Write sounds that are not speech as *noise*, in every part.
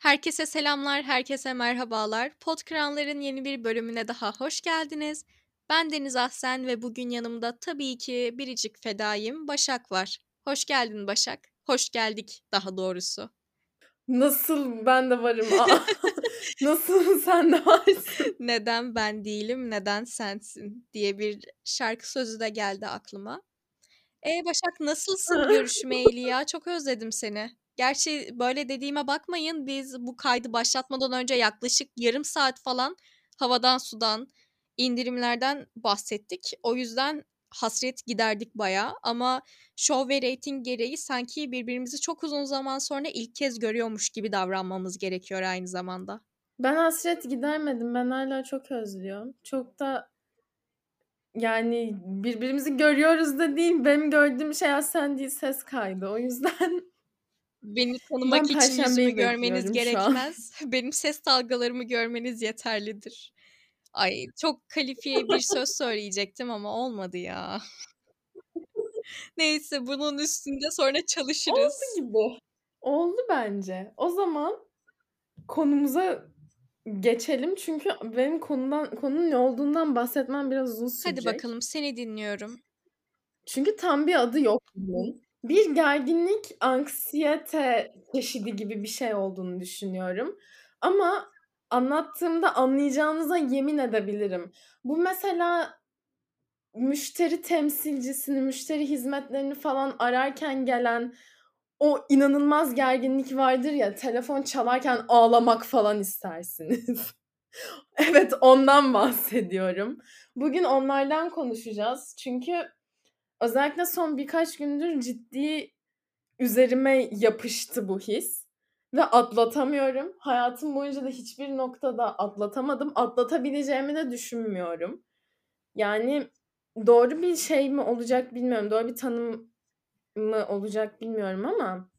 Herkese selamlar, herkese merhabalar. Podkranların yeni bir bölümüne daha hoş geldiniz. Ben Deniz Ahsen ve bugün yanımda tabii ki biricik fedaim Başak var. Hoş geldin Başak. Hoş geldik daha doğrusu. Nasıl ben de varım? *laughs* Nasıl sen de varsın? Neden ben değilim, neden sensin diye bir şarkı sözü de geldi aklıma. E Başak nasılsın *laughs* görüşmeyeli ya? Çok özledim seni. Gerçi böyle dediğime bakmayın biz bu kaydı başlatmadan önce yaklaşık yarım saat falan havadan sudan indirimlerden bahsettik. O yüzden hasret giderdik bayağı ama show ve rating gereği sanki birbirimizi çok uzun zaman sonra ilk kez görüyormuş gibi davranmamız gerekiyor aynı zamanda. Ben hasret gidermedim. Ben hala çok özlüyorum. Çok da yani birbirimizi görüyoruz da değil. Benim gördüğüm şey sen değil ses kaydı. O yüzden Beni tanımak için yüzümü görmeniz gerekmez. *laughs* Benim ses dalgalarımı görmeniz yeterlidir. Ay çok kalifiye bir söz söyleyecektim ama olmadı ya. *laughs* Neyse bunun üstünde sonra çalışırız. Oldu gibi. Oldu bence. O zaman konumuza geçelim çünkü benim konudan konunun ne olduğundan bahsetmem biraz uzun sürecek. Hadi bakalım seni dinliyorum. Çünkü tam bir adı yok bunun. Bir gerginlik, anksiyete çeşidi gibi bir şey olduğunu düşünüyorum. Ama anlattığımda anlayacağınıza yemin edebilirim. Bu mesela müşteri temsilcisini, müşteri hizmetlerini falan ararken gelen o inanılmaz gerginlik vardır ya telefon çalarken ağlamak falan istersiniz. *laughs* evet ondan bahsediyorum. Bugün onlardan konuşacağız. Çünkü özellikle son birkaç gündür ciddi üzerime yapıştı bu his ve atlatamıyorum. Hayatım boyunca da hiçbir noktada atlatamadım. Atlatabileceğimi de düşünmüyorum. Yani doğru bir şey mi olacak bilmiyorum. Doğru bir tanım mı olacak bilmiyorum ama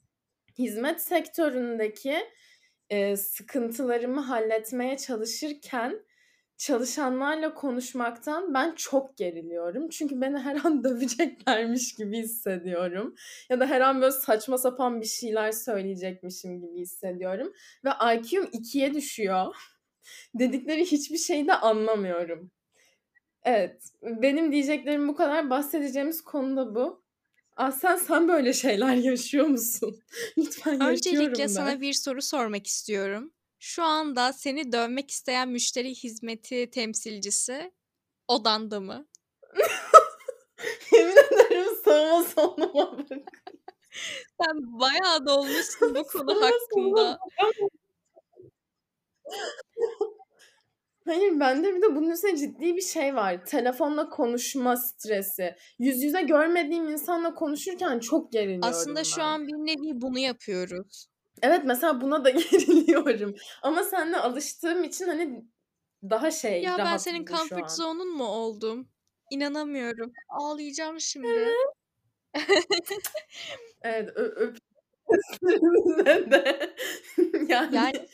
hizmet sektöründeki e, sıkıntılarımı halletmeye çalışırken çalışanlarla konuşmaktan ben çok geriliyorum. Çünkü beni her an *laughs* döveceklermiş gibi hissediyorum. Ya da her an böyle saçma sapan bir şeyler söyleyecekmişim gibi hissediyorum. Ve IQ'm ikiye düşüyor. *laughs* Dedikleri hiçbir şeyi de anlamıyorum. Evet. Benim diyeceklerim bu kadar. Bahsedeceğimiz konu da bu. Aslen sen böyle şeyler *laughs* yaşıyor musun? Lütfen yaşıyorum Öncelikle sana bir soru sormak istiyorum. Şu anda seni dövmek isteyen müşteri hizmeti temsilcisi odanda mı? *laughs* Yemin ederim sağıma soluma bak. *laughs* Sen bayağı dolmuşsun bu konu hakkında. *laughs* Hayır bende bir de bunun üstüne ciddi bir şey var. Telefonla konuşma stresi. Yüz yüze görmediğim insanla konuşurken çok geriliyorum Aslında ben. şu an bir nevi bunu yapıyoruz. Evet mesela buna da *laughs* geriliyorum. Ama seninle alıştığım için hani daha şey Ya ben senin comfort zone'un mu oldum? İnanamıyorum. Ağlayacağım şimdi. evet *laughs* öp *laughs* de yani, yani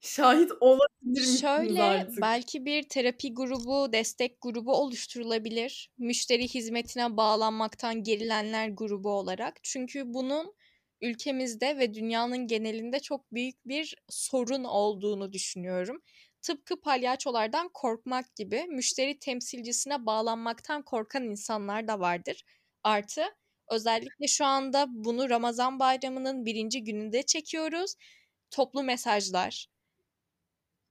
şahit olabilir Şöyle artık? belki bir terapi grubu, destek grubu oluşturulabilir. Müşteri hizmetine bağlanmaktan gerilenler grubu olarak. Çünkü bunun ülkemizde ve dünyanın genelinde çok büyük bir sorun olduğunu düşünüyorum. Tıpkı palyaçolardan korkmak gibi müşteri temsilcisine bağlanmaktan korkan insanlar da vardır. Artı özellikle şu anda bunu Ramazan bayramının birinci gününde çekiyoruz. Toplu mesajlar,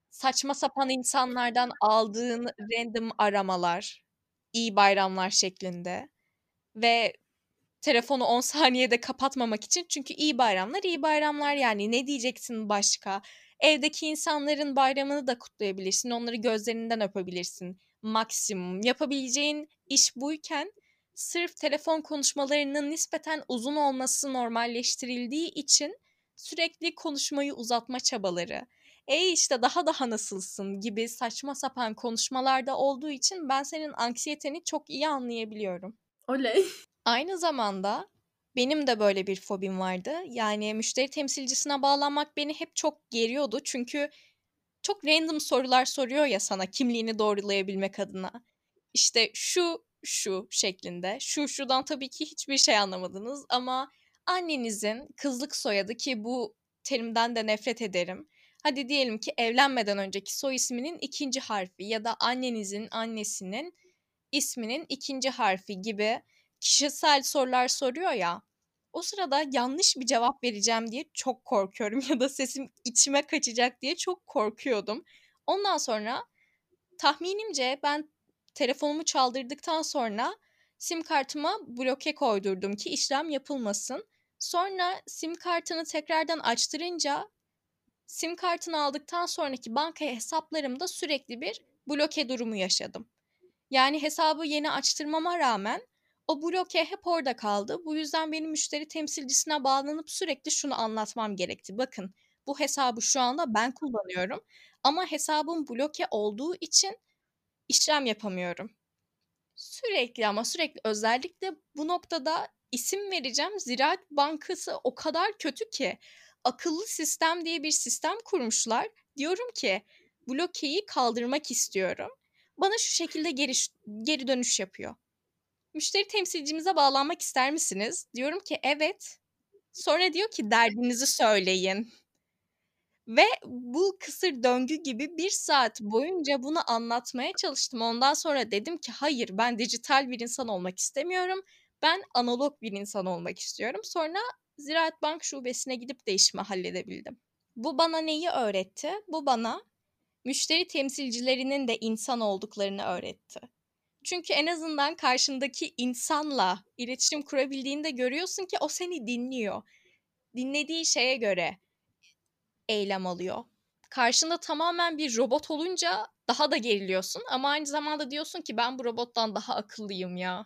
saçma sapan insanlardan aldığın random aramalar, iyi bayramlar şeklinde ve telefonu 10 *laughs* saniyede kapatmamak için. Çünkü iyi bayramlar iyi bayramlar yani ne diyeceksin başka? Evdeki insanların bayramını da kutlayabilirsin. Onları gözlerinden öpebilirsin. Maksimum. Yapabileceğin iş buyken sırf telefon konuşmalarının nispeten uzun olması normalleştirildiği için sürekli konuşmayı uzatma çabaları. E işte daha daha nasılsın gibi saçma sapan konuşmalarda olduğu için ben senin anksiyeteni çok iyi anlayabiliyorum. Oley. Aynı zamanda benim de böyle bir fobim vardı. Yani müşteri temsilcisine bağlanmak beni hep çok geriyordu. Çünkü çok random sorular soruyor ya sana kimliğini doğrulayabilmek adına. İşte şu şu şeklinde. Şu şudan tabii ki hiçbir şey anlamadınız ama annenizin kızlık soyadı ki bu terimden de nefret ederim. Hadi diyelim ki evlenmeden önceki soy isminin ikinci harfi ya da annenizin annesinin isminin ikinci harfi gibi kişisel sorular soruyor ya. O sırada yanlış bir cevap vereceğim diye çok korkuyorum *laughs* ya da sesim içime kaçacak diye çok korkuyordum. Ondan sonra tahminimce ben telefonumu çaldırdıktan sonra sim kartıma bloke koydurdum ki işlem yapılmasın. Sonra sim kartını tekrardan açtırınca sim kartını aldıktan sonraki banka hesaplarımda sürekli bir bloke durumu yaşadım. Yani hesabı yeni açtırmama rağmen o bloke hep orada kaldı. Bu yüzden benim müşteri temsilcisine bağlanıp sürekli şunu anlatmam gerekti. Bakın bu hesabı şu anda ben kullanıyorum ama hesabım bloke olduğu için işlem yapamıyorum. Sürekli ama sürekli özellikle bu noktada isim vereceğim. Ziraat Bankası o kadar kötü ki akıllı sistem diye bir sistem kurmuşlar. Diyorum ki blokeyi kaldırmak istiyorum. Bana şu şekilde geri, geri dönüş yapıyor. Müşteri temsilcimize bağlanmak ister misiniz? Diyorum ki evet. Sonra diyor ki derdinizi söyleyin. Ve bu kısır döngü gibi bir saat boyunca bunu anlatmaya çalıştım. Ondan sonra dedim ki hayır ben dijital bir insan olmak istemiyorum. Ben analog bir insan olmak istiyorum. Sonra Ziraat Bank şubesine gidip de halledebildim. Bu bana neyi öğretti? Bu bana müşteri temsilcilerinin de insan olduklarını öğretti. Çünkü en azından karşındaki insanla iletişim kurabildiğinde görüyorsun ki o seni dinliyor. Dinlediği şeye göre eylem alıyor. Karşında tamamen bir robot olunca daha da geriliyorsun ama aynı zamanda diyorsun ki ben bu robottan daha akıllıyım ya.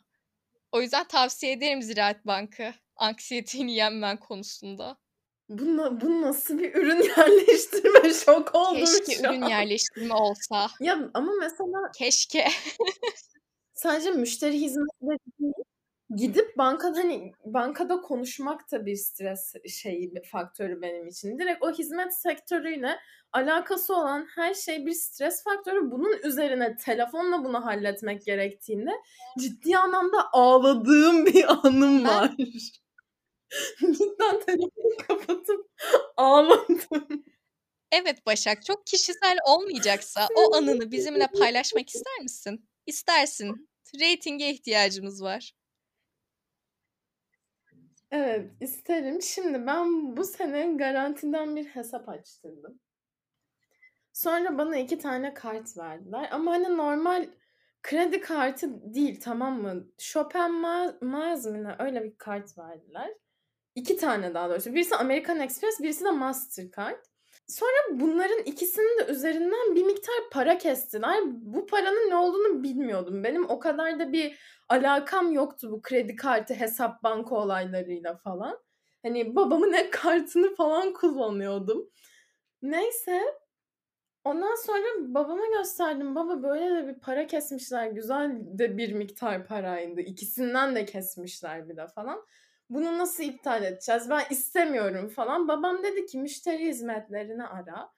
O yüzden tavsiye ederim Ziraat Bankı anksiyeteni yenmen konusunda. Bu, bu nasıl bir ürün *laughs* yerleştirme şok oldum Keşke şu ürün an. yerleştirme olsa. Ya ama mesela keşke *laughs* sadece müşteri hizmetleri değil, gidip bankada hani bankada konuşmak da bir stres şeyi faktörü benim için. Direkt o hizmet sektörüyle alakası olan her şey bir stres faktörü. Bunun üzerine telefonla bunu halletmek gerektiğinde ciddi anlamda ağladığım bir anım var. *laughs* Cidden telefonu kapatıp ağladım. Evet Başak, çok kişisel olmayacaksa o anını bizimle paylaşmak ister misin? İstersin. Rating'e ihtiyacımız var. Evet, isterim. Şimdi ben bu sene garantiden bir hesap açtırdım. Sonra bana iki tane kart verdiler. Ama hani normal kredi kartı değil tamam mı? Chopin Miles mi öyle bir kart verdiler. İki tane daha doğrusu. Birisi American Express, birisi de Mastercard. Sonra bunların ikisinin de üzerinden bir miktar para kestiler. Bu paranın ne olduğunu bilmiyordum. Benim o kadar da bir alakam yoktu bu kredi kartı, hesap banka olaylarıyla falan. Hani babamın hep kartını falan kullanıyordum. Neyse. Ondan sonra babama gösterdim. Baba böyle de bir para kesmişler. Güzel de bir miktar paraydı. İkisinden de kesmişler bir de falan bunu nasıl iptal edeceğiz? Ben istemiyorum falan. Babam dedi ki müşteri hizmetlerini ara.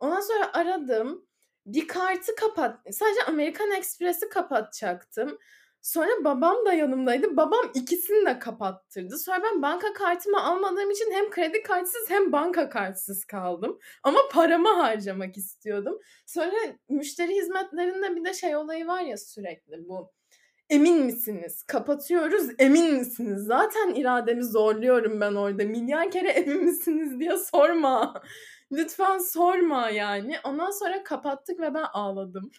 Ondan sonra aradım. Bir kartı kapat. Sadece American Express'i kapatacaktım. Sonra babam da yanımdaydı. Babam ikisini de kapattırdı. Sonra ben banka kartımı almadığım için hem kredi kartsız hem banka kartsız kaldım. Ama paramı harcamak istiyordum. Sonra müşteri hizmetlerinde bir de şey olayı var ya sürekli bu Emin misiniz? Kapatıyoruz. Emin misiniz? Zaten irademi zorluyorum ben orada. Milyar kere emin misiniz diye sorma. Lütfen sorma yani. Ondan sonra kapattık ve ben ağladım.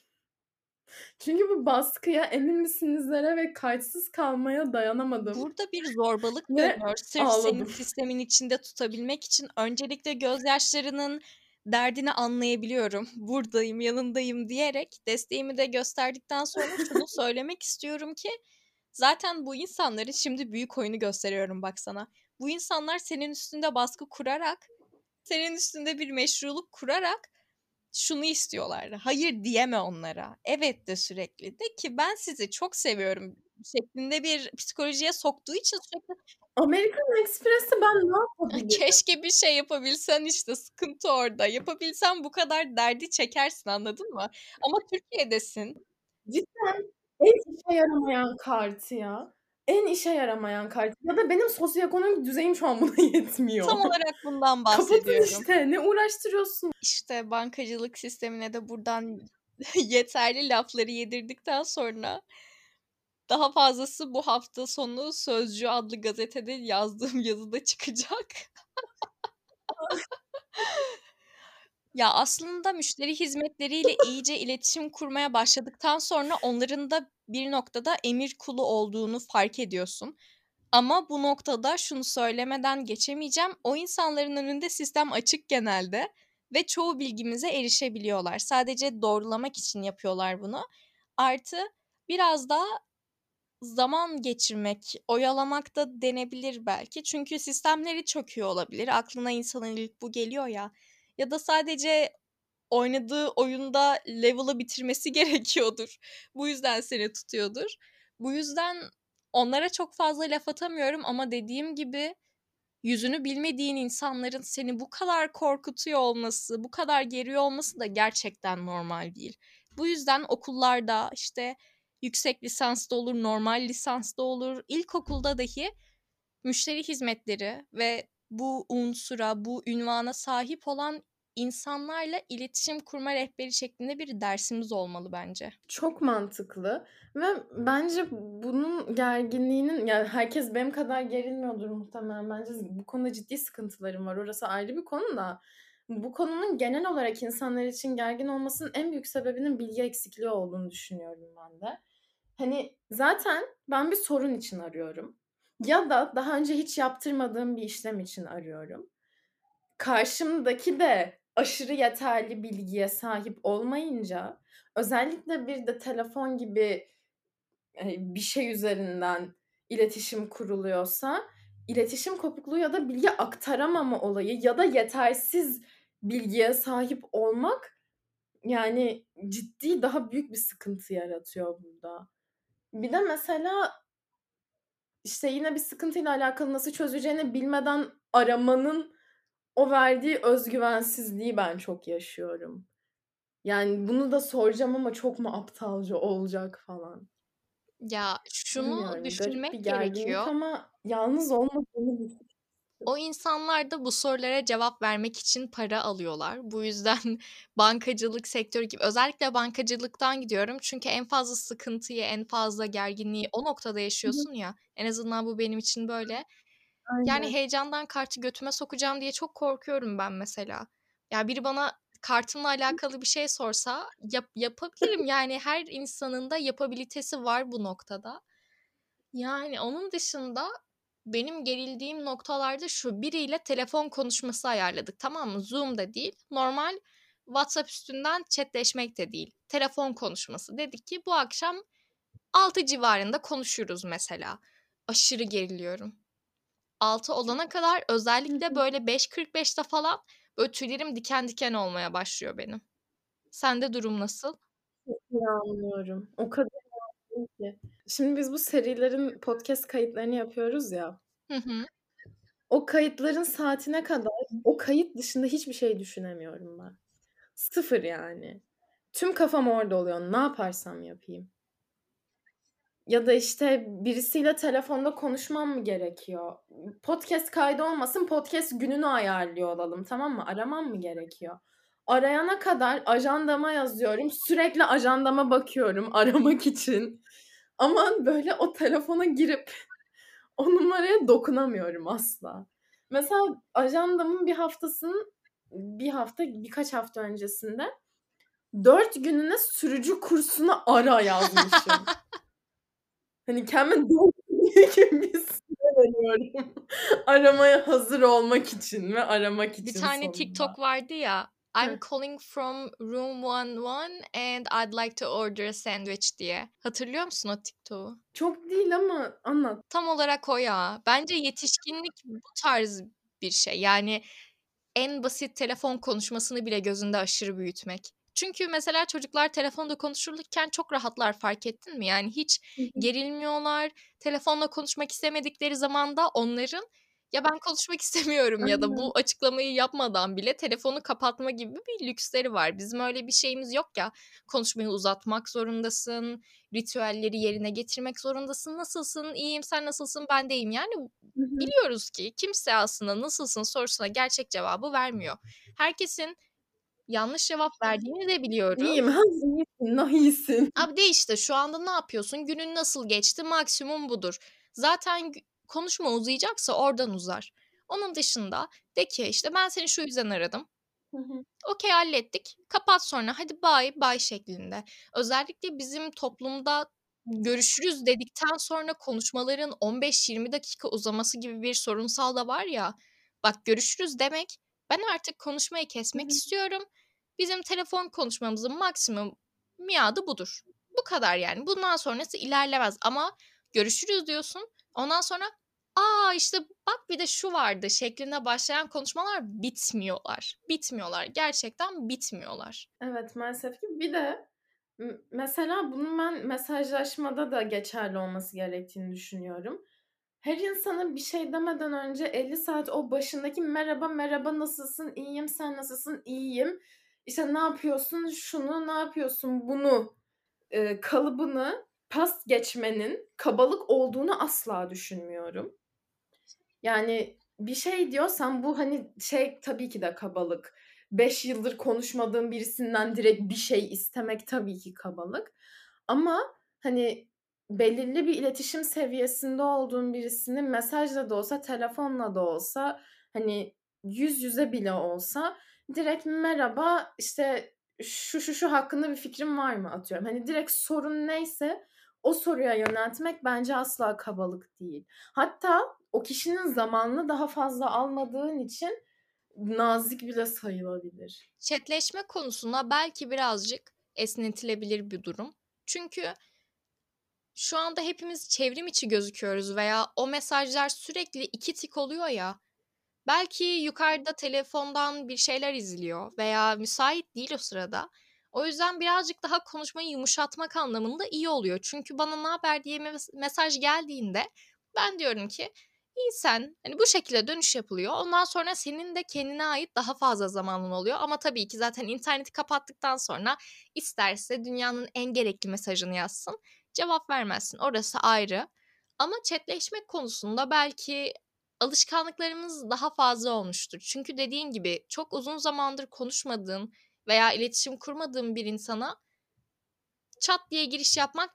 Çünkü bu baskıya emin misinizlere ve kayıtsız kalmaya dayanamadım. Burada bir zorbalık görüyor. Sırf senin sistemin içinde tutabilmek için öncelikle gözyaşlarının derdini anlayabiliyorum. Buradayım, yanındayım diyerek desteğimi de gösterdikten sonra şunu *laughs* söylemek istiyorum ki zaten bu insanların şimdi büyük oyunu gösteriyorum bak sana. Bu insanlar senin üstünde baskı kurarak, senin üstünde bir meşruluk kurarak şunu istiyorlar. Hayır diyeme onlara. Evet de sürekli. De ki ben sizi çok seviyorum şeklinde bir psikolojiye soktuğu için sürekli American Express'te ben ne yapabilirim? *laughs* Keşke bir şey yapabilsen işte sıkıntı orada. Yapabilsen bu kadar derdi çekersin anladın mı? Ama Türkiye'desin. Cidden en işe yaramayan kartı ya. en işe yaramayan kart. Ya da benim sosyoekonomik düzeyim şu an buna *laughs* yetmiyor. Tam olarak bundan Kapatın bahsediyorum. işte. Ne uğraştırıyorsun? İşte bankacılık sistemine de buradan *laughs* yeterli lafları yedirdikten sonra daha fazlası bu hafta sonu Sözcü adlı gazetede yazdığım *laughs* yazıda çıkacak. Ya aslında müşteri hizmetleriyle iyice iletişim kurmaya başladıktan sonra onların da bir noktada emir kulu olduğunu fark ediyorsun. Ama bu noktada şunu söylemeden geçemeyeceğim. O insanların önünde sistem açık genelde ve çoğu bilgimize erişebiliyorlar. Sadece doğrulamak için yapıyorlar bunu. Artı biraz da zaman geçirmek, oyalamak da denebilir belki. Çünkü sistemleri çöküyor olabilir. Aklına insanın ilk bu geliyor ya. Ya da sadece oynadığı oyunda level'ı bitirmesi *laughs* gerekiyordur. Bu yüzden seni tutuyordur. Bu yüzden onlara çok fazla laf atamıyorum ama dediğim gibi yüzünü bilmediğin insanların seni bu kadar korkutuyor olması, bu kadar geriyor olması da gerçekten normal değil. Bu yüzden okullarda işte yüksek lisans olur, normal lisans da olur, ilkokulda dahi müşteri hizmetleri ve bu unsura, bu ünvana sahip olan insanlarla iletişim kurma rehberi şeklinde bir dersimiz olmalı bence. Çok mantıklı ve bence bunun gerginliğinin yani herkes benim kadar gerilmiyordur muhtemelen. Bence bu konuda ciddi sıkıntılarım var. Orası ayrı bir konu da bu konunun genel olarak insanlar için gergin olmasının en büyük sebebinin bilgi eksikliği olduğunu düşünüyorum ben de. Hani zaten ben bir sorun için arıyorum. Ya da daha önce hiç yaptırmadığım bir işlem için arıyorum. Karşımdaki de aşırı yeterli bilgiye sahip olmayınca özellikle bir de telefon gibi bir şey üzerinden iletişim kuruluyorsa iletişim kopukluğu ya da bilgi aktaramama olayı ya da yetersiz bilgiye sahip olmak yani ciddi daha büyük bir sıkıntı yaratıyor burada. Bir de mesela işte yine bir sıkıntıyla alakalı nasıl çözeceğini bilmeden aramanın o verdiği özgüvensizliği ben çok yaşıyorum. Yani bunu da soracağım ama çok mu aptalca olacak falan. Ya şunu Bilmiyorum, düşünmek bir gerekiyor. ama yalnız olmadığını. O insanlar da bu sorulara cevap vermek için para alıyorlar. Bu yüzden *laughs* bankacılık sektörü gibi özellikle bankacılıktan gidiyorum. Çünkü en fazla sıkıntıyı, en fazla gerginliği o noktada yaşıyorsun ya. En azından bu benim için böyle. Yani Aynen. heyecandan kartı götüme sokacağım diye çok korkuyorum ben mesela. Ya biri bana kartımla alakalı bir şey sorsa yap, yapabilirim. *laughs* Yani her insanın da yapabilitesi var bu noktada. Yani onun dışında benim gerildiğim noktalarda şu biriyle telefon konuşması ayarladık tamam mı? Zoom'da değil. Normal WhatsApp üstünden chatleşmek de değil. Telefon konuşması. Dedik ki bu akşam 6 civarında konuşuruz mesela. Aşırı geriliyorum. 6 olana kadar özellikle böyle 5.45'te falan böyle tüylerim diken diken olmaya başlıyor benim. Sende durum nasıl? Anlıyorum. O kadar ki. Şimdi biz bu serilerin podcast kayıtlarını yapıyoruz ya. Hı hı. O kayıtların saatine kadar o kayıt dışında hiçbir şey düşünemiyorum ben. Sıfır yani. Tüm kafam orada oluyor. Ne yaparsam yapayım. Ya da işte birisiyle telefonda konuşmam mı gerekiyor? Podcast kaydı olmasın podcast gününü ayarlıyor olalım tamam mı? Aramam mı gerekiyor? Arayana kadar ajandama yazıyorum. Sürekli ajandama bakıyorum aramak için. Ama böyle o telefona girip o numaraya dokunamıyorum asla. Mesela ajandamın bir haftasının bir hafta birkaç hafta öncesinde dört gününe sürücü kursuna ara yazmışım. *laughs* hani kendime dört gün bir süre veriyorum. *laughs* Aramaya hazır olmak için ve aramak için Bir tane sonunda. TikTok vardı ya. I'm calling from room 11 and I'd like to order a sandwich diye. Hatırlıyor musun o TikTok'u? Çok değil ama anlat. Tam olarak o ya. Bence yetişkinlik bu tarz bir şey. Yani en basit telefon konuşmasını bile gözünde aşırı büyütmek. Çünkü mesela çocuklar telefonda konuşurken çok rahatlar fark ettin mi? Yani hiç gerilmiyorlar. Telefonla konuşmak istemedikleri zaman da onların Ya ben konuşmak istemiyorum ya da bu açıklamayı yapmadan bile telefonu kapatma gibi bir lüksleri var. Bizim öyle bir şeyimiz yok ya. Konuşmayı uzatmak zorundasın, ritüelleri yerine getirmek zorundasın. Nasılsın? İyiyim. Sen nasılsın? Ben de iyiyim. Yani biliyoruz ki kimse aslında nasılsın sorusuna gerçek cevabı vermiyor. Herkesin yanlış cevap verdiğini de biliyoruz. İyiyim. Ha, iyisin. Nah iyisin. Abi de işte şu anda ne yapıyorsun? Günün nasıl geçti? Maksimum budur. Zaten konuşma uzayacaksa oradan uzar. Onun dışında de ki işte ben seni şu yüzden aradım. Okey hallettik. Kapat sonra hadi bye bye şeklinde. Özellikle bizim toplumda görüşürüz dedikten sonra konuşmaların 15-20 dakika uzaması gibi bir sorunsal da var ya. Bak görüşürüz demek ben artık konuşmayı kesmek istiyorum. Bizim telefon konuşmamızın maksimum miadı budur. Bu kadar yani. Bundan sonrası ilerlemez ama görüşürüz diyorsun. Ondan sonra aa işte bak bir de şu vardı şeklinde başlayan konuşmalar bitmiyorlar. Bitmiyorlar. Gerçekten bitmiyorlar. Evet maalesef ki. Bir de mesela bunun ben mesajlaşmada da geçerli olması gerektiğini düşünüyorum. Her insana bir şey demeden önce 50 saat o başındaki merhaba merhaba nasılsın iyiyim sen nasılsın iyiyim işte ne yapıyorsun şunu ne yapıyorsun bunu e, kalıbını pas geçmenin kabalık olduğunu asla düşünmüyorum. Yani bir şey diyorsan bu hani şey tabii ki de kabalık. 5 yıldır konuşmadığım birisinden direkt bir şey istemek tabii ki kabalık. Ama hani belirli bir iletişim seviyesinde olduğun birisinin mesajla da olsa, telefonla da olsa, hani yüz yüze bile olsa direkt merhaba işte şu şu şu hakkında bir fikrim var mı atıyorum. Hani direkt sorun neyse o soruya yöneltmek bence asla kabalık değil. Hatta o kişinin zamanını daha fazla almadığın için nazik bile sayılabilir. Chatleşme konusunda belki birazcık esnetilebilir bir durum. Çünkü şu anda hepimiz çevrim içi gözüküyoruz veya o mesajlar sürekli iki tik oluyor ya. Belki yukarıda telefondan bir şeyler izliyor veya müsait değil o sırada. O yüzden birazcık daha konuşmayı yumuşatmak anlamında iyi oluyor. Çünkü bana ne haber diye mes- mesaj geldiğinde ben diyorum ki iyi sen. Hani bu şekilde dönüş yapılıyor. Ondan sonra senin de kendine ait daha fazla zamanın oluyor. Ama tabii ki zaten interneti kapattıktan sonra isterse dünyanın en gerekli mesajını yazsın. Cevap vermezsin. Orası ayrı. Ama chatleşmek konusunda belki alışkanlıklarımız daha fazla olmuştur. Çünkü dediğin gibi çok uzun zamandır konuşmadığın veya iletişim kurmadığın bir insana çat diye giriş yapmak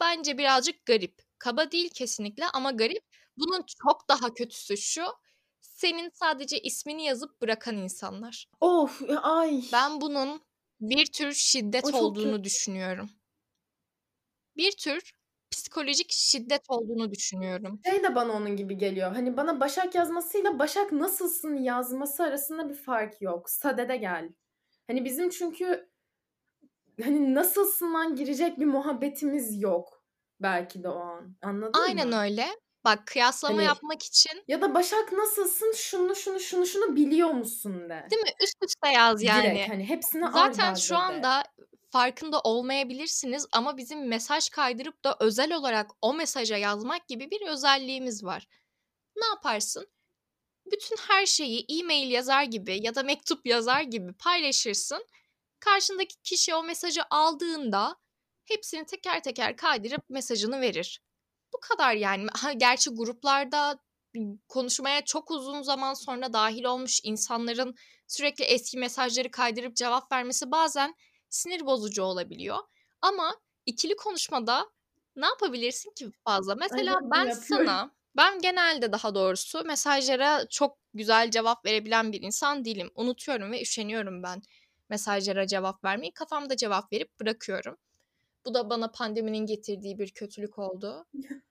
bence birazcık garip. Kaba değil kesinlikle ama garip. Bunun çok daha kötüsü şu. Senin sadece ismini yazıp bırakan insanlar. Of ay. Ben bunun bir tür şiddet O olduğunu kötü. düşünüyorum. Bir tür psikolojik şiddet olduğunu düşünüyorum. Şey de bana onun gibi geliyor. Hani bana Başak yazmasıyla Başak nasılsın yazması arasında bir fark yok. Sadede gel. Hani bizim çünkü hani nasılsından girecek bir muhabbetimiz yok. Belki de o an. Anladın Aynen mı? öyle. Bak kıyaslama Hani yapmak için ya da Başak nasılsın şunu şunu şunu şunu biliyor musun de. değil mi? Üst üste yaz yani. Direkt hani hepsini Zaten şu de. anda farkında olmayabilirsiniz ama bizim mesaj kaydırıp da özel olarak o mesaja yazmak gibi bir özelliğimiz var. Ne yaparsın? Bütün her şeyi e-mail yazar gibi ya da mektup yazar gibi paylaşırsın. Karşındaki kişi o mesajı aldığında hepsini teker teker kaydırıp mesajını verir. Bu kadar yani. Ha, gerçi gruplarda konuşmaya çok uzun zaman sonra dahil olmuş insanların sürekli eski mesajları kaydırıp cevap vermesi bazen sinir bozucu olabiliyor. Ama ikili konuşmada ne yapabilirsin ki fazla? Mesela bunu ben yapıyorum. sana, ben genelde daha doğrusu mesajlara çok güzel cevap verebilen bir insan değilim. Unutuyorum ve üşeniyorum ben mesajlara cevap vermeyi. Kafamda cevap verip bırakıyorum. Bu da bana pandeminin getirdiği bir kötülük oldu. *laughs*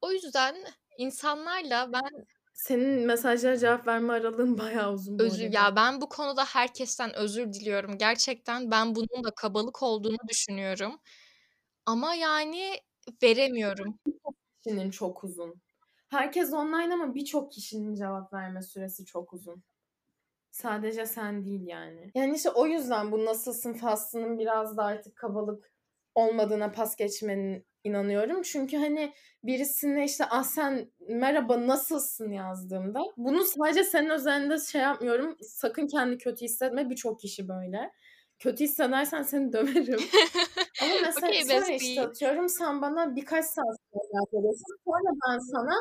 O yüzden insanlarla ben Senin mesajlara cevap verme aralığın bayağı uzun özür ya ben bu konuda herkesten özür diliyorum. Gerçekten ben bunun da kabalık olduğunu düşünüyorum. Ama yani veremiyorum. kişinin çok uzun. Herkes online ama birçok kişinin cevap verme süresi çok uzun. Sadece sen değil yani. Yani işte o yüzden bu nasılsın faslının biraz da artık kabalık olmadığına pas geçmenin inanıyorum. Çünkü hani birisine işte ah sen merhaba nasılsın yazdığımda bunu sadece senin özelinde şey yapmıyorum. Sakın kendi kötü hissetme. Birçok kişi böyle. Kötü hissedersen seni döverim. *laughs* Ama mesela Okay, sonra işte atıyorum sen bana birkaç saat sonra veriyorsun. Sonra ben sana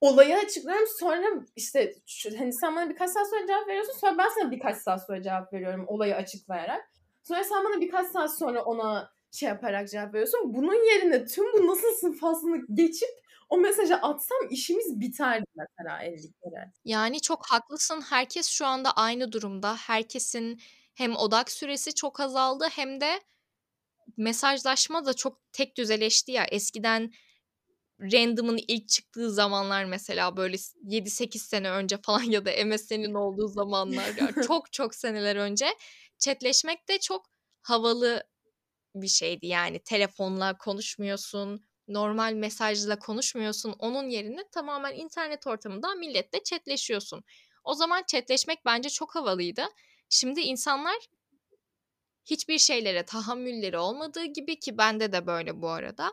olayı açıklıyorum. Sonra işte şu, hani sen bana birkaç saat sonra cevap veriyorsun. Sonra ben sana birkaç saat sonra cevap veriyorum olayı açıklayarak. Sonra sen bana birkaç saat sonra ona şey yaparak cevap veriyorsun. Bunun yerine tüm bu nasılsın faslını geçip o mesajı atsam işimiz biterdi mesela 50 kere. Yani çok haklısın. Herkes şu anda aynı durumda. Herkesin hem odak süresi çok azaldı hem de mesajlaşma da çok tek düzeleşti ya. Eskiden Random'ın ilk çıktığı zamanlar mesela böyle 7-8 sene önce falan *laughs* ya da MSN'in olduğu zamanlar ya *laughs* çok çok seneler önce chatleşmek de çok havalı bir şeydi yani telefonla konuşmuyorsun normal mesajla konuşmuyorsun onun yerine tamamen internet ortamından milletle chatleşiyorsun. O zaman chatleşmek bence çok havalıydı. Şimdi insanlar hiçbir şeylere tahammülleri olmadığı gibi ki bende de böyle bu arada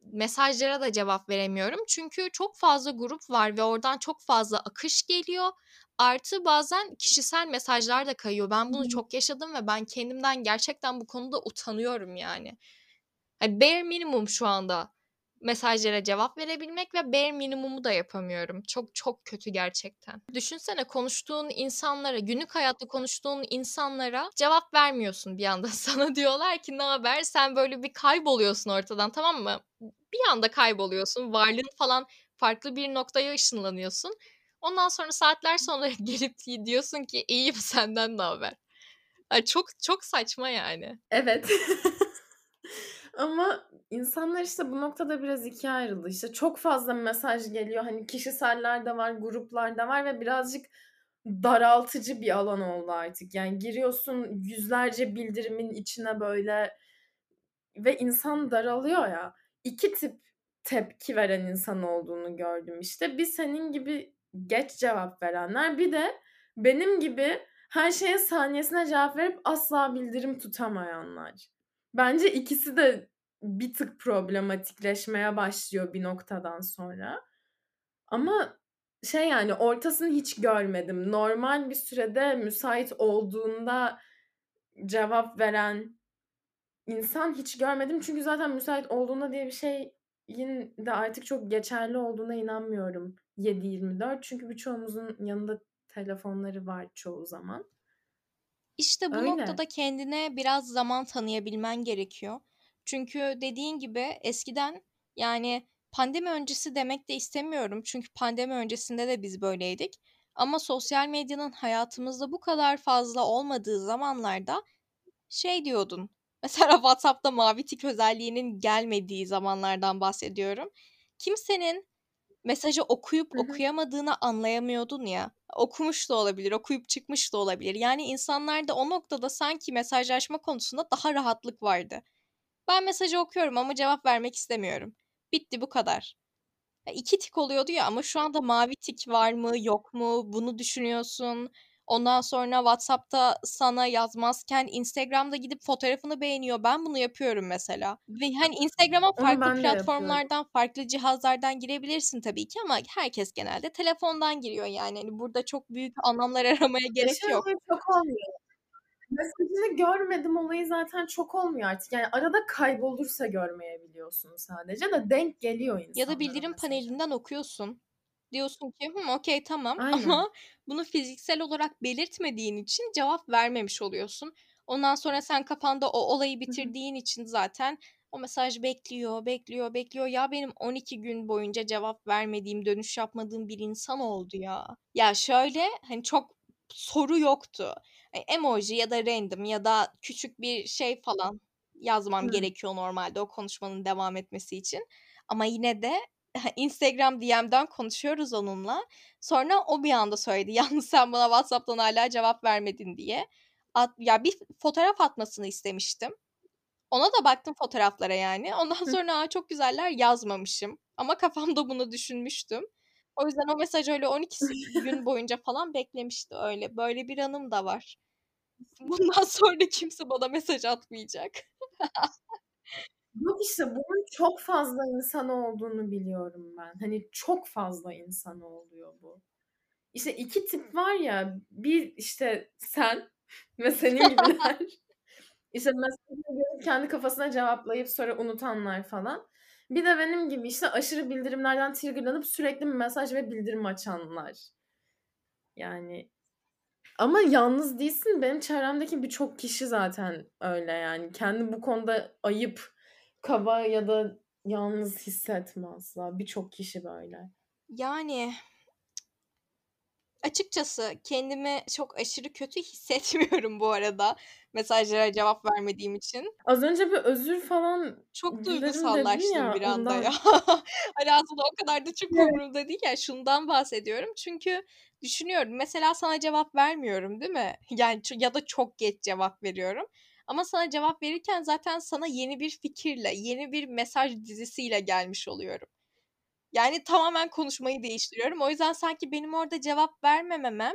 mesajlara da cevap veremiyorum. Çünkü çok fazla grup var ve oradan çok fazla akış geliyor. Artı bazen kişisel mesajlar da kayıyor. Ben bunu çok yaşadım ve ben kendimden gerçekten bu konuda utanıyorum yani. yani bare minimum şu anda mesajlara cevap verebilmek ve bare minimumu da yapamıyorum. Çok çok kötü gerçekten. Düşünsene konuştuğun insanlara, günlük hayatta konuştuğun insanlara cevap vermiyorsun bir anda. *laughs* Sana diyorlar ki ne haber? Sen böyle bir kayboluyorsun ortadan tamam mı? Bir anda kayboluyorsun. Varlığın falan farklı bir noktaya ışınlanıyorsun. Ondan sonra saatler sonra *laughs* gelip diyorsun ki iyiyim senden ne haber? Yani çok çok saçma yani. Evet. *laughs* Ama insanlar işte bu noktada biraz ikiye ayrıldı. İşte çok fazla mesaj geliyor. Hani kişiseller de var, gruplar da var ve birazcık daraltıcı bir alan oldu artık. Yani giriyorsun yüzlerce bildirimin içine böyle ve insan daralıyor ya. İki tip tepki veren insan olduğunu gördüm işte. Bir senin gibi geç cevap verenler, bir de benim gibi her şeye saniyesine cevap verip asla bildirim tutamayanlar. Bence ikisi de bir tık problematikleşmeye başlıyor bir noktadan sonra. Ama şey yani ortasını hiç görmedim. Normal bir sürede müsait olduğunda cevap veren insan hiç görmedim. Çünkü zaten müsait olduğunda diye bir şeyin de artık çok geçerli olduğuna inanmıyorum 7-24. Çünkü birçoğumuzun yanında telefonları var çoğu zaman. İşte bu Öyle. noktada kendine biraz zaman tanıyabilmen gerekiyor. Çünkü dediğin gibi eskiden yani pandemi öncesi demek de istemiyorum. Çünkü pandemi öncesinde de biz böyleydik. Ama sosyal medyanın hayatımızda bu kadar fazla olmadığı zamanlarda şey diyordun. *laughs* Mesela WhatsApp'ta mavi tik özelliğinin gelmediği zamanlardan bahsediyorum. Kimsenin mesajı okuyup Hı hı. okuyamadığını anlayamıyordun ya. Okumuş da olabilir, okuyup çıkmış da olabilir. Yani insanlarda o noktada sanki mesajlaşma konusunda daha rahatlık vardı. Ben mesajı okuyorum ama cevap vermek istemiyorum. Bitti bu kadar. Ya iki tik oluyordu ya ama şu anda mavi tik var mı yok mu bunu düşünüyorsun. Ondan sonra WhatsApp'ta sana yazmazken Instagram'da gidip fotoğrafını beğeniyor. Ben bunu yapıyorum mesela. Ve hani Instagram'a farklı platformlardan, farklı cihazlardan girebilirsin tabii ki ama herkes genelde telefondan giriyor yani. Hani burada çok büyük anlamlar *laughs* aramaya gerek şey yok. çok olmuyor. Mesajını görmedim olayı zaten çok olmuyor artık. Yani arada kaybolursa görmeyebiliyorsun sadece de denk geliyor insanlara Ya da bildirim mesajı. panelinden okuyorsun. Diyorsun ki hımm okey tamam *laughs* Aynen. ama bunu fiziksel olarak belirtmediğin için cevap vermemiş oluyorsun. Ondan sonra sen kafanda o olayı Hı hı. bitirdiğin için zaten o mesaj bekliyor, bekliyor, bekliyor. Ya benim 12 gün boyunca cevap vermediğim, dönüş yapmadığım bir insan oldu ya. Ya şöyle hani çok soru yoktu. E, emoji ya da random ya da küçük bir şey falan yazmam Hı. gerekiyor normalde o konuşmanın devam etmesi için. Ama yine de Instagram DM'den konuşuyoruz onunla. Sonra o bir anda söyledi. *laughs* Yalnız sen bana WhatsApp'tan hala cevap vermedin diye. At, ya bir fotoğraf atmasını istemiştim. Ona da baktım fotoğraflara yani. Ondan sonra Aa, çok güzeller yazmamışım. Ama kafamda bunu düşünmüştüm. O yüzden o mesaj öyle 12 *laughs* gün boyunca falan beklemişti öyle. Böyle bir anım da var. Bundan *laughs* sonra kimse bana mesaj atmayacak. Yok işte bunun çok fazla insan olduğunu biliyorum ben. Hani çok fazla insan oluyor bu. İşte iki tip var ya bir işte sen ve senin gibiler. *laughs* işte mesajı kendi kafasına cevaplayıp sonra unutanlar falan. Bir de benim gibi işte aşırı bildirimlerden triggerlanıp sürekli mesaj ve bildirim açanlar. Yani ama yalnız değilsin. Benim çevremdeki birçok kişi zaten öyle yani. Kendi bu konuda ayıp, kaba ya da yalnız hissetme asla. Birçok kişi böyle. Yani açıkçası kendimi çok aşırı kötü hissetmiyorum bu arada mesajlara cevap vermediğim için. Az önce bir özür falan Çok duygusallaştım ya bir anda ondan. ya. *laughs* Hani aslında o kadar da çok Evet. umurumda değil ya. Şundan bahsediyorum. Çünkü düşünüyorum. Mesela sana cevap vermiyorum değil mi? Yani ya da çok geç cevap veriyorum. Ama sana cevap verirken zaten sana yeni bir fikirle, yeni bir mesaj dizisiyle gelmiş oluyorum. Yani tamamen konuşmayı değiştiriyorum. O yüzden sanki benim orada cevap vermememem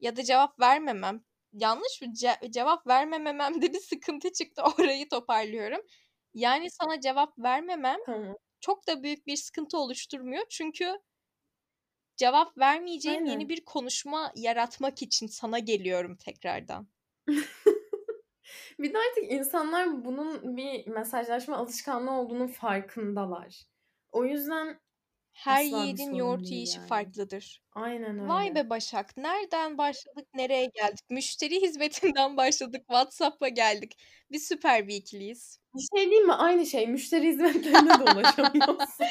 ya da cevap vermemem yanlış mı? Ce- cevap vermemememde bir sıkıntı çıktı. *laughs* Orayı toparlıyorum. Yani sana cevap vermemem Tamam. çok da büyük bir sıkıntı oluşturmuyor. Çünkü cevap vermeyeceğim yeni Aynen. bir konuşma yaratmak için sana geliyorum tekrardan. *laughs* *laughs* Bir de artık insanlar bunun bir mesajlaşma alışkanlığı olduğunun farkındalar. O yüzden Her asla yiğidin yoğurt yiyişi yani. farklıdır. Aynen Vay öyle. be Başak, nereden başladık, nereye geldik? Müşteri *laughs* hizmetinden başladık, WhatsApp'a geldik. Biz süper bir ikiliyiz. Bir şey değil mi? Aynı şey. Müşteri hizmetlerine de ulaşamıyorsun.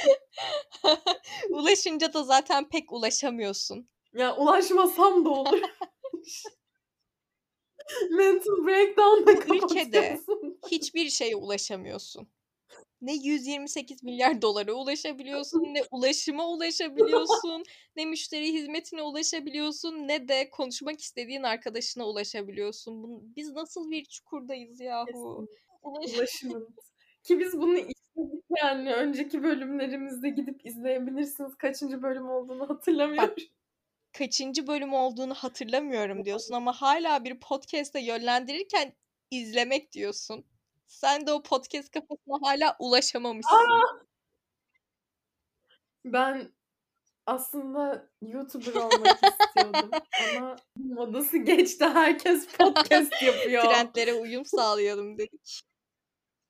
*laughs* Ulaşınca da zaten pek ulaşamıyorsun. ya ulaşmasam da olur. Mental breakdown'la Bu ülkede hiçbir şeye ulaşamıyorsun. Ne 128 milyar dolara ulaşabiliyorsun, ne ulaşıma ulaşabiliyorsun, ne müşteri hizmetine ulaşabiliyorsun, ne de konuşmak istediğin arkadaşına ulaşabiliyorsun. Biz nasıl bir çukurdayız yahu? Ulaşımın. Ki biz bunu işledik yani. Önceki bölümlerimizde gidip izleyebilirsiniz. Kaçıncı bölüm olduğunu hatırlamıyorum. Kaçıncı bölüm olduğunu hatırlamıyorum diyorsun ama hala bir podcast'e yönlendirirken izlemek diyorsun. Sen de o podcast kafasına hala ulaşamamışsın. Ben aslında YouTuber olmak *laughs* istiyordum. Ama modası geçti. Herkes *laughs* podcast yapıyor. Trendlere uyum sağlayalım dedik.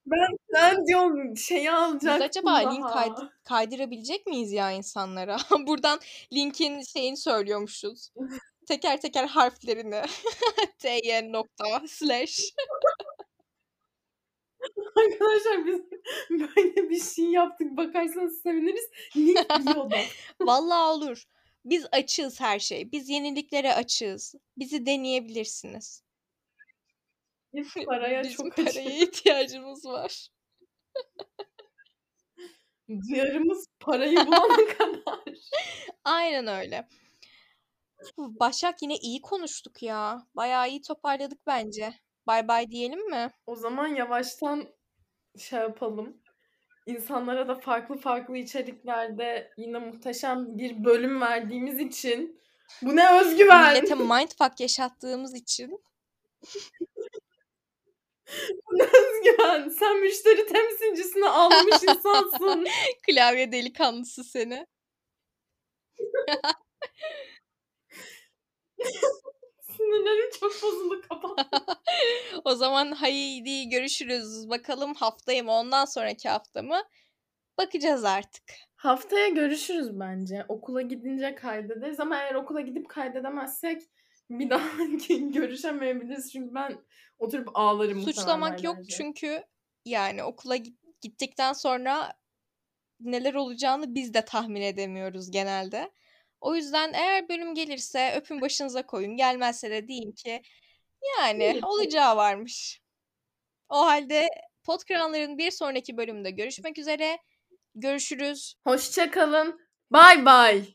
Ben sen diyorum şeyi Biz alacaktım acaba daha. link kaydı- kaydırabilecek miyiz ya insanlara? *laughs* Buradan linkin şeyini söylüyormuşuz. Teker teker harflerini. *laughs* tyn nokta slash. *laughs* Arkadaşlar biz böyle bir şey yaptık. Bakarsanız seviniriz. Link bio'da. Vallahi olur. Biz açığız her şey. Biz yeniliklere açığız. Bizi deneyebilirsiniz. Biz *laughs* paraya Bizim çok paraya açığız. ihtiyacımız var. Duyarımız parayı bulana *laughs* kadar. Aynen öyle. Başak yine iyi konuştuk ya. Bayağı iyi toparladık bence. Bay bay diyelim mi? O zaman yavaştan şey yapalım. İnsanlara da farklı farklı içeriklerde yine muhteşem bir bölüm verdiğimiz için bu ne özgüven. Millete mindfuck yaşattığımız için *laughs* özgüven. Sen müşteri temsilcisine almış insansın. *laughs* klavye delikanlısı seni. *laughs* Sinirlerim çok bozuldu kapat. *laughs* o zaman haydi görüşürüz. Bakalım haftaya mı ondan sonraki hafta mı? Bakacağız artık. Haftaya görüşürüz bence. Okula gidince kaydederiz ama eğer okula gidip kaydedemezsek *laughs* bir daha *laughs* görüşemeyebiliriz. Çünkü ben oturup ağlarım Suçlamak yok aylarca. çünkü yani okula git- gittikten sonra neler olacağını biz de tahmin edemiyoruz genelde. O yüzden eğer bölüm gelirse öpün başınıza koyun. Gelmezse de deyin ki yani Gelir. olacağı varmış. O halde Podkranların bir sonraki bölümde görüşmek üzere. Görüşürüz. Hoşça kalın. Bay bay.